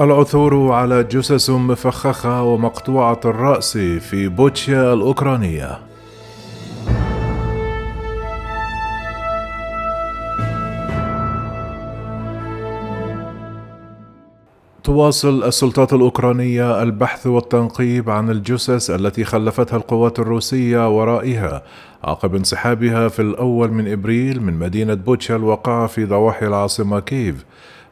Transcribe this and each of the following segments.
العثور على جثث مفخخة ومقطوعة الرأس في بوتشيا الأوكرانية. تواصل السلطات الأوكرانية البحث والتنقيب عن الجثث التي خلفتها القوات الروسية ورائها عقب انسحابها في الأول من إبريل من مدينة بوتشا الواقعة في ضواحي العاصمة كييف.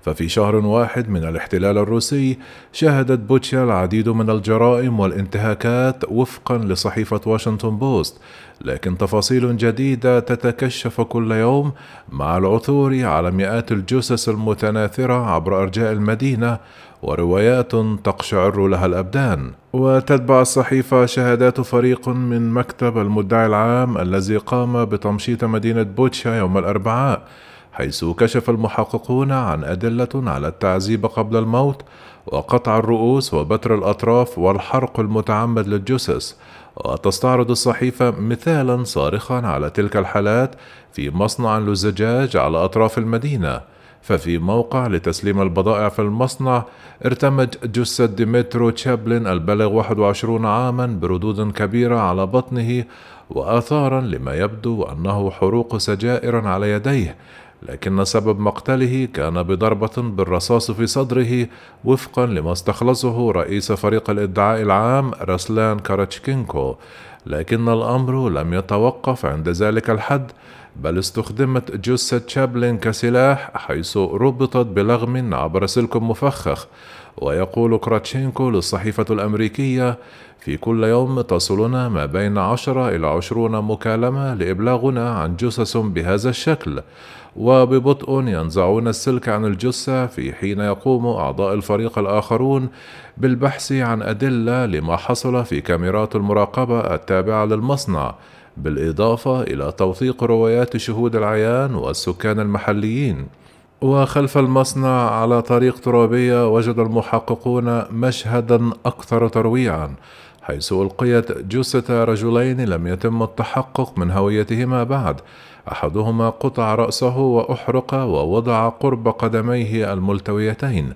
ففي شهر واحد من الاحتلال الروسي شهدت بوتشا العديد من الجرائم والانتهاكات وفقا لصحيفة واشنطن بوست لكن تفاصيل جديدة تتكشف كل يوم مع العثور على مئات الجثث المتناثرة عبر أرجاء المدينة وروايات تقشعر لها الأبدان. وتتبع الصحيفة شهادات فريق من مكتب المدعي العام الذي قام بتمشيط مدينة بوتشا يوم الأربعاء حيث كشف المحققون عن أدلة على التعذيب قبل الموت وقطع الرؤوس وبتر الأطراف والحرق المتعمد للجثث وتستعرض الصحيفة مثالا صارخا على تلك الحالات في مصنع للزجاج على أطراف المدينة ففي موقع لتسليم البضائع في المصنع ارتمت جثة ديمترو تشابلين البالغ 21 عاما برضوض كبيرة على بطنه وآثارا لما يبدو أنه حروق سجائر على يديه لكن سبب مقتله كان بضربة بالرصاص في صدره وفقا لما استخلصه رئيس فريق الإدعاء العام رسلان كرافتشينكو لكن الأمر لم يتوقف عند ذلك الحد بل استخدمت جثة تشابلين كسلاح حيث ربطت بلغم عبر سلك مفخخ. ويقول كرافتشينكو للصحيفة الأمريكية في كل يوم تصلنا ما بين عشرة إلى عشرون مكالمة لإبلاغنا عن جثث بهذا الشكل وببطء ينزعون السلك عن الجثة في حين يقوم أعضاء الفريق الآخرون بالبحث عن أدلة لما حصل في كاميرات المراقبة التابعة للمصنع بالإضافة إلى توثيق روايات شهود العيان والسكان المحليين. وخلف المصنع على طريق ترابية وجد المحققون مشهدا أكثر ترويعا حيث ألقيت جثة رجلين لم يتم التحقق من هويتهما بعد. أحدهما قطع رأسه وأحرق ووضع قرب قدميه الملتويتين.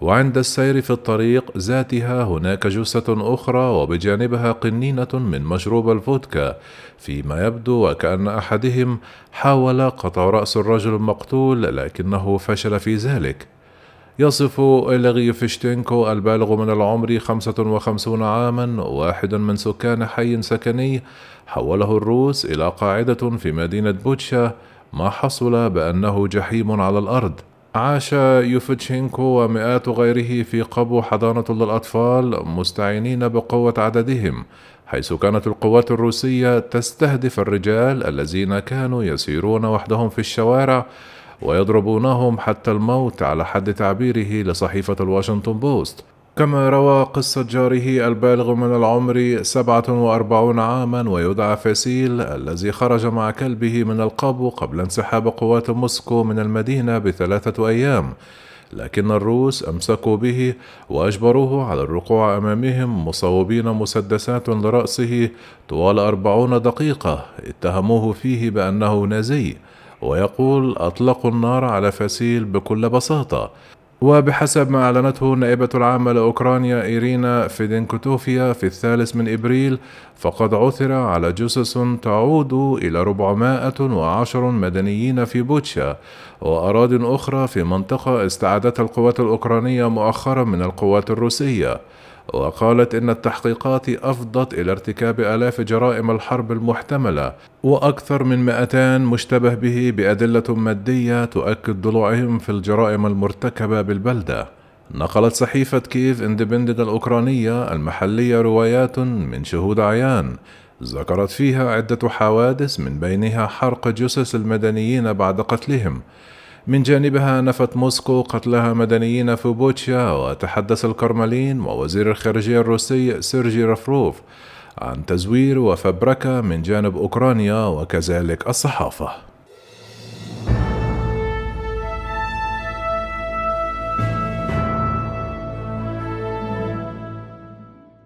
وعند السير في الطريق ذاتها هناك جثة أخرى وبجانبها قنينة من مشروب الفودكا فيما يبدو وكأن أحدهم حاول قطع رأس الرجل المقتول لكنه فشل في ذلك. يصف إلغي فيشتينكو البالغ من العمر 55 عاما واحد من سكان حي سكني حوله الروس إلى قاعدة في مدينة بوتشا ما حصل بأنه جحيم على الأرض. عاش يوفتشينكو ومئات غيره في قبو حضانة للأطفال مستعينين بقوة عددهم حيث كانت القوات الروسية تستهدف الرجال الذين كانوا يسيرون وحدهم في الشوارع ويضربونهم حتى الموت على حد تعبيره لصحيفة الواشنطن بوست. كما روى قصة جاره البالغ من العمر 47 عاما ويدعى فاسيل الذي خرج مع كلبه من القبو قبل انسحاب قوات موسكو من المدينة بثلاثة أيام. لكن الروس أمسكوا به وأجبروه على الركوع أمامهم مصوبين مسدسات لرأسه طوال أربعون دقيقة. اتهموه فيه بأنه نازي ويقول أطلقوا النار على فاسيل بكل بساطة. وبحسب ما أعلنته النائبة العامة لأوكرانيا إيرينا فيدينكوتوفيا في الثالث من إبريل فقد عثر على جثث تعود إلى 410 مدنيين في بوتشا وأراضٍ أخرى في منطقة استعادتها القوات الأوكرانية مؤخرا من القوات الروسية. وقالت إن التحقيقات أفضت إلى ارتكاب آلاف جرائم الحرب المحتملة وأكثر من 200 مشتبه به بأدلة مادية تؤكد ضلوعهم في الجرائم المرتكبة بالبلدة. نقلت صحيفة كيف اندبندنت الأوكرانية المحلية روايات من شهود عيان ذكرت فيها عدة حوادث من بينها حرق جثث المدنيين بعد قتلهم. من جانبها نفت موسكو قتلها مدنيين في بوتشا وتحدث الكرملين ووزير الخارجية الروسي سيرجي لافروف عن تزوير وفبركة من جانب أوكرانيا وكذلك الصحافة.